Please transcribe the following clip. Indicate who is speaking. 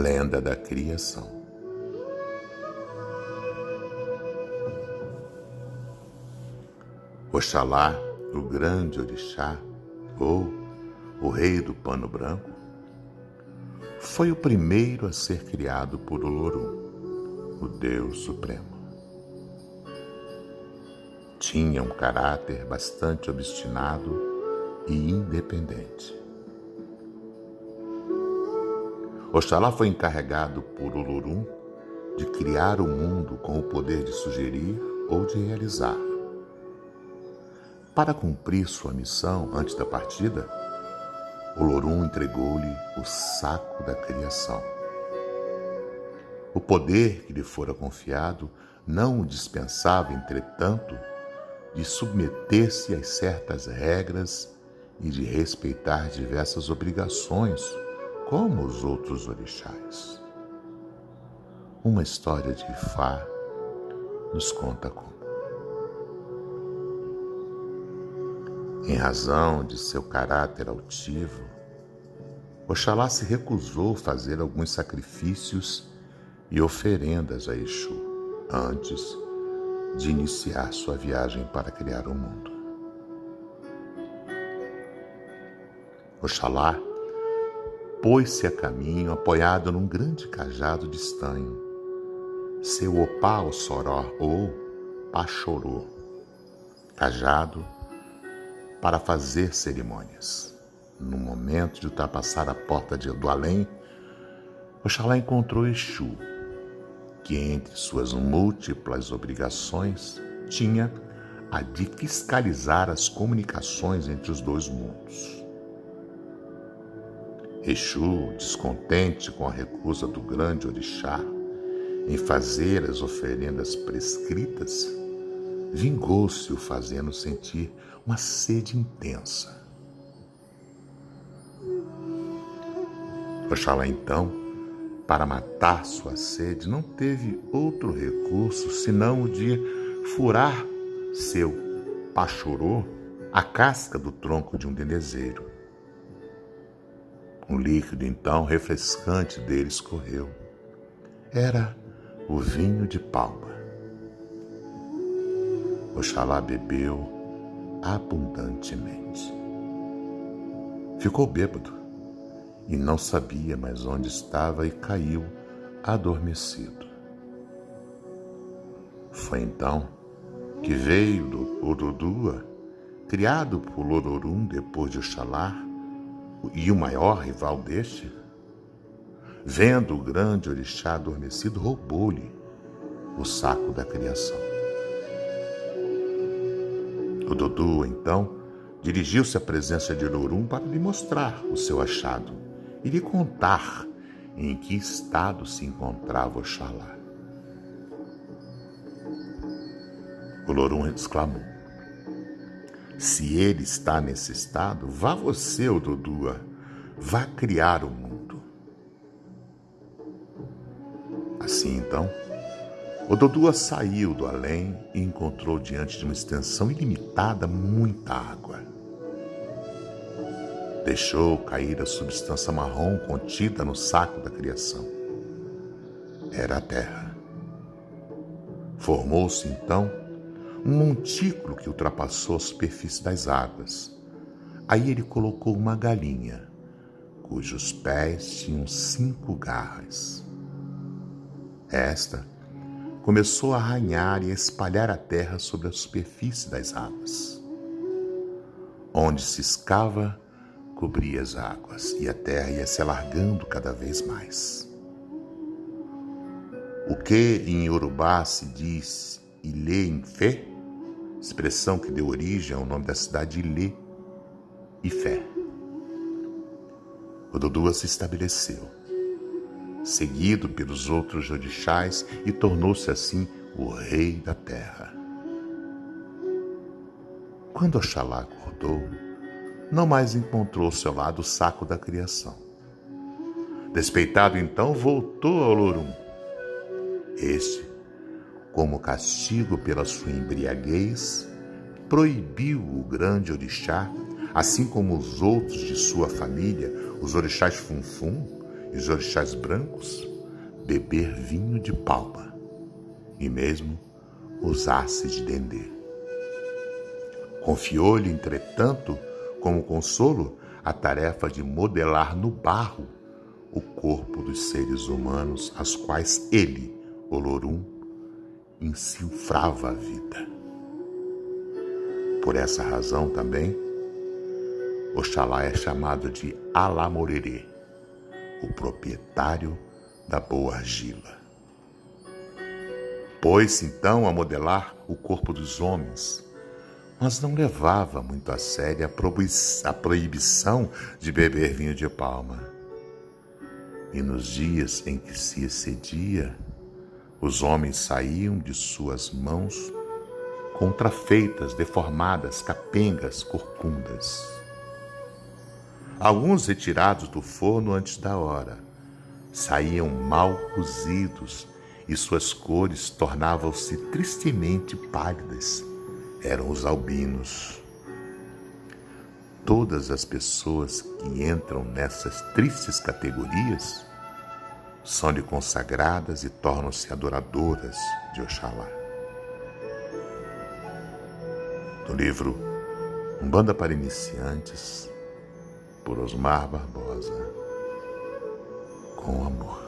Speaker 1: Lenda da criação. Oxalá, o grande orixá, ou o rei do pano branco, foi o primeiro a ser criado por Olorum, o Deus Supremo. Tinha um caráter bastante obstinado e independente. Oxalá foi encarregado por Olorum de criar o mundo com o poder de sugerir ou de realizar. Para cumprir sua missão antes da partida, Olorum entregou-lhe o saco da criação. O poder que lhe fora confiado não o dispensava, entretanto, de submeter-se a certas regras e de respeitar diversas obrigações como os outros orixás. Uma história de Ifá nos conta como. Em razão de seu caráter altivo, Oxalá se recusou fazer alguns sacrifícios e oferendas a Exu antes de iniciar sua viagem para criar o mundo. Oxalá pôs-se a caminho apoiado num grande cajado de estanho. Seu opá o soró ou pachorô, cajado para fazer cerimônias. No momento de ultrapassar a porta de, do além, Oxalá encontrou Exu, que entre suas múltiplas obrigações tinha a de fiscalizar as comunicações entre os dois mundos. Exu, descontente com a recusa do grande orixá em fazer as oferendas prescritas, vingou-se o fazendo sentir uma sede intensa. Oxalá então, para matar sua sede, não teve outro recurso senão o de furar seu pachorô a casca do tronco de um dendezeiro. Um líquido então refrescante dele escorreu. Era o vinho de palma. Oxalá bebeu abundantemente. Ficou bêbado e não sabia mais onde estava e caiu adormecido. Foi então que veio o Dodua, criado por Lororum depois de Oxalá, e o maior rival deste, vendo o grande orixá adormecido, roubou-lhe o saco da criação. O Dudu, então, dirigiu-se à presença de Lorum para lhe mostrar o seu achado e lhe contar em que estado se encontrava Oxalá. O Lorum exclamou: se ele está nesse estado, vá você, Ododua, vá criar o mundo. Assim então, Ododua saiu do além e encontrou diante de uma extensão ilimitada muita água. Deixou cair a substância marrom contida no saco da criação. Era a terra. Formou-se então um montículo que ultrapassou a superfície das águas. Aí ele colocou uma galinha, cujos pés tinham cinco garras. Esta começou a arranhar e a espalhar a terra sobre a superfície das águas. Onde se escava, cobria as águas e a terra ia se alargando cada vez mais. O que em Yorubá se diz Ilê em fé expressão que deu origem ao nome da cidade de Ilê e Fé. O Dodua se estabeleceu, seguido pelos outros orixás e tornou-se assim o rei da terra. Quando Oxalá acordou, não mais encontrou ao seu lado o saco da criação. Despeitado então, voltou ao Lorum. Este como castigo pela sua embriaguez, proibiu o grande orixá, assim como os outros de sua família, os orixás Funfum e os orixás brancos beber vinho de palma e mesmo usasse de dendê. Confiou-lhe, entretanto, como consolo, a tarefa de modelar no barro o corpo dos seres humanos, aos quais ele, Olorum, encifrava a vida. Por essa razão também, Oxalá é chamado de Alamorerê, o proprietário da boa argila. Pôs-se então a modelar o corpo dos homens, mas não levava muito a sério a proibição de beber vinho de palma. E nos dias em que se excedia, os homens saíam de suas mãos contrafeitas, deformadas, capengas, corcundas. Alguns retirados do forno antes da hora, saíam mal cozidos e suas cores tornavam-se tristemente pálidas. Eram os albinos. Todas as pessoas que entram nessas tristes categorias são-lhe consagradas e tornam-se adoradoras de Oxalá. No livro Umbanda para Iniciantes, por Osmar Barbosa, com amor.